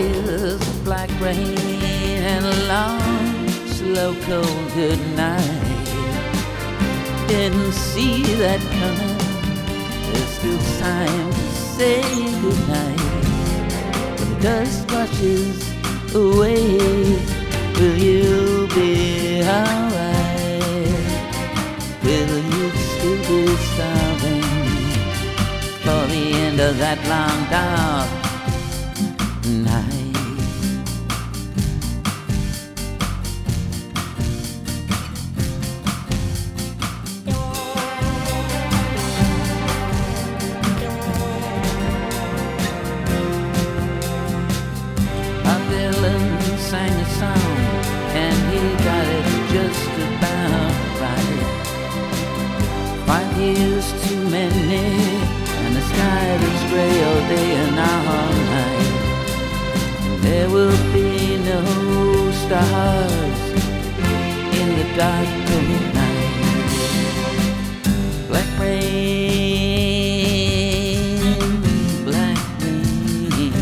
of black rain and a long, slow, cold good night. Didn't see that coming. There's still time to say goodnight. When the dust washes away, will you be alright? Will you still be starving for the end of that long dark years too many and the sky looks gray all day and all night. There will be no stars in the dark of night. Black rain, black rain.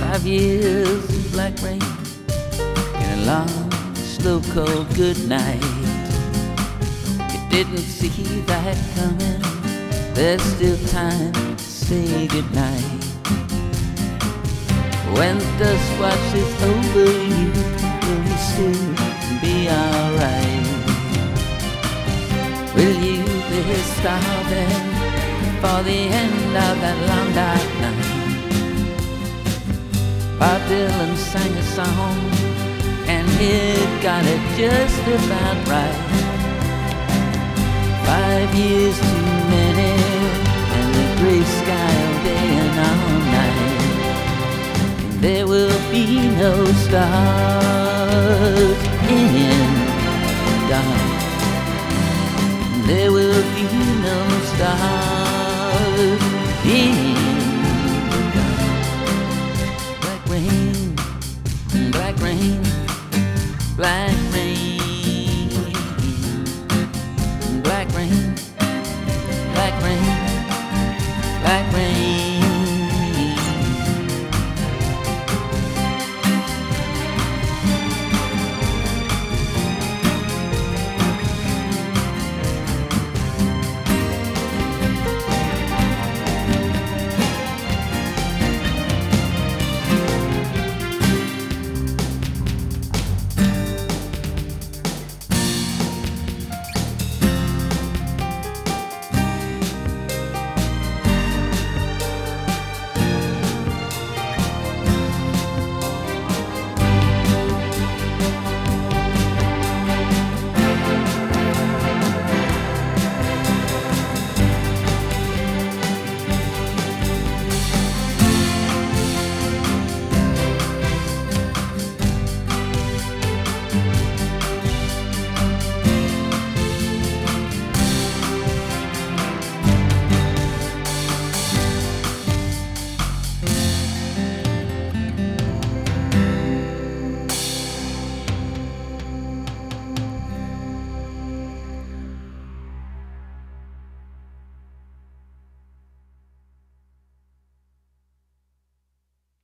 Five years of black rain and a long, slow, cold good night. You didn't see that coming. There's still time to say goodnight. When the washes over you, will you still be alright? Will you be starving for the end of that long dark night? Bob Dylan sang a song and he got it just about right. Five years too many and the gray sky all day and all night. And there will be no stars in the dark. There will be no stars in